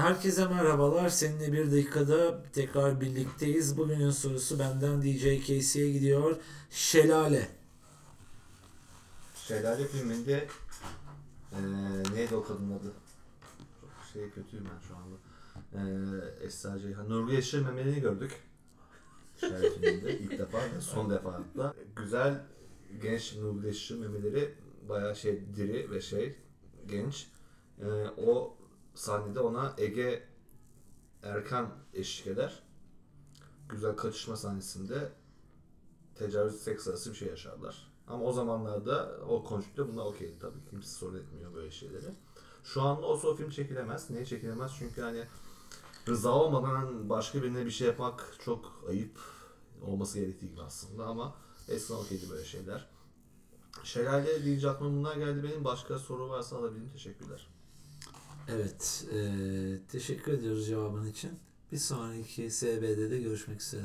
Herkese merhabalar. Seninle bir dakikada tekrar birlikteyiz. Bugünün sorusu benden DJ Casey'e gidiyor. Şelale. Şelale filminde eee neydi o kadının adı? Çok şey kötüyüm ben şu anda. Eee Esra Ceyhan. Nurgül Yeşil memelerini gördük. Şelale filminde ilk defa ve son defa hatta. Güzel genç Nurgül Yeşil memeleri bayağı şey diri ve şey genç. Eee, o sahnede ona Ege Erkan eşlik eder. Güzel kaçışma sahnesinde tecavüz seks arası bir şey yaşarlar. Ama o zamanlarda o konjükte buna okeydi tabii. Kimse sorun etmiyor böyle şeyleri. Şu anda o o film çekilemez. Niye çekilemez? Çünkü hani rıza olmadan başka birine bir şey yapmak çok ayıp olması gerektiği gibi aslında ama eskiden okeydi böyle şeyler. Şelale deyince aklıma bunlar geldi benim. Başka soru varsa alabilirim. Teşekkürler. Evet. eee, teşekkür ediyoruz cevabın için. Bir sonraki SB'de de görüşmek üzere.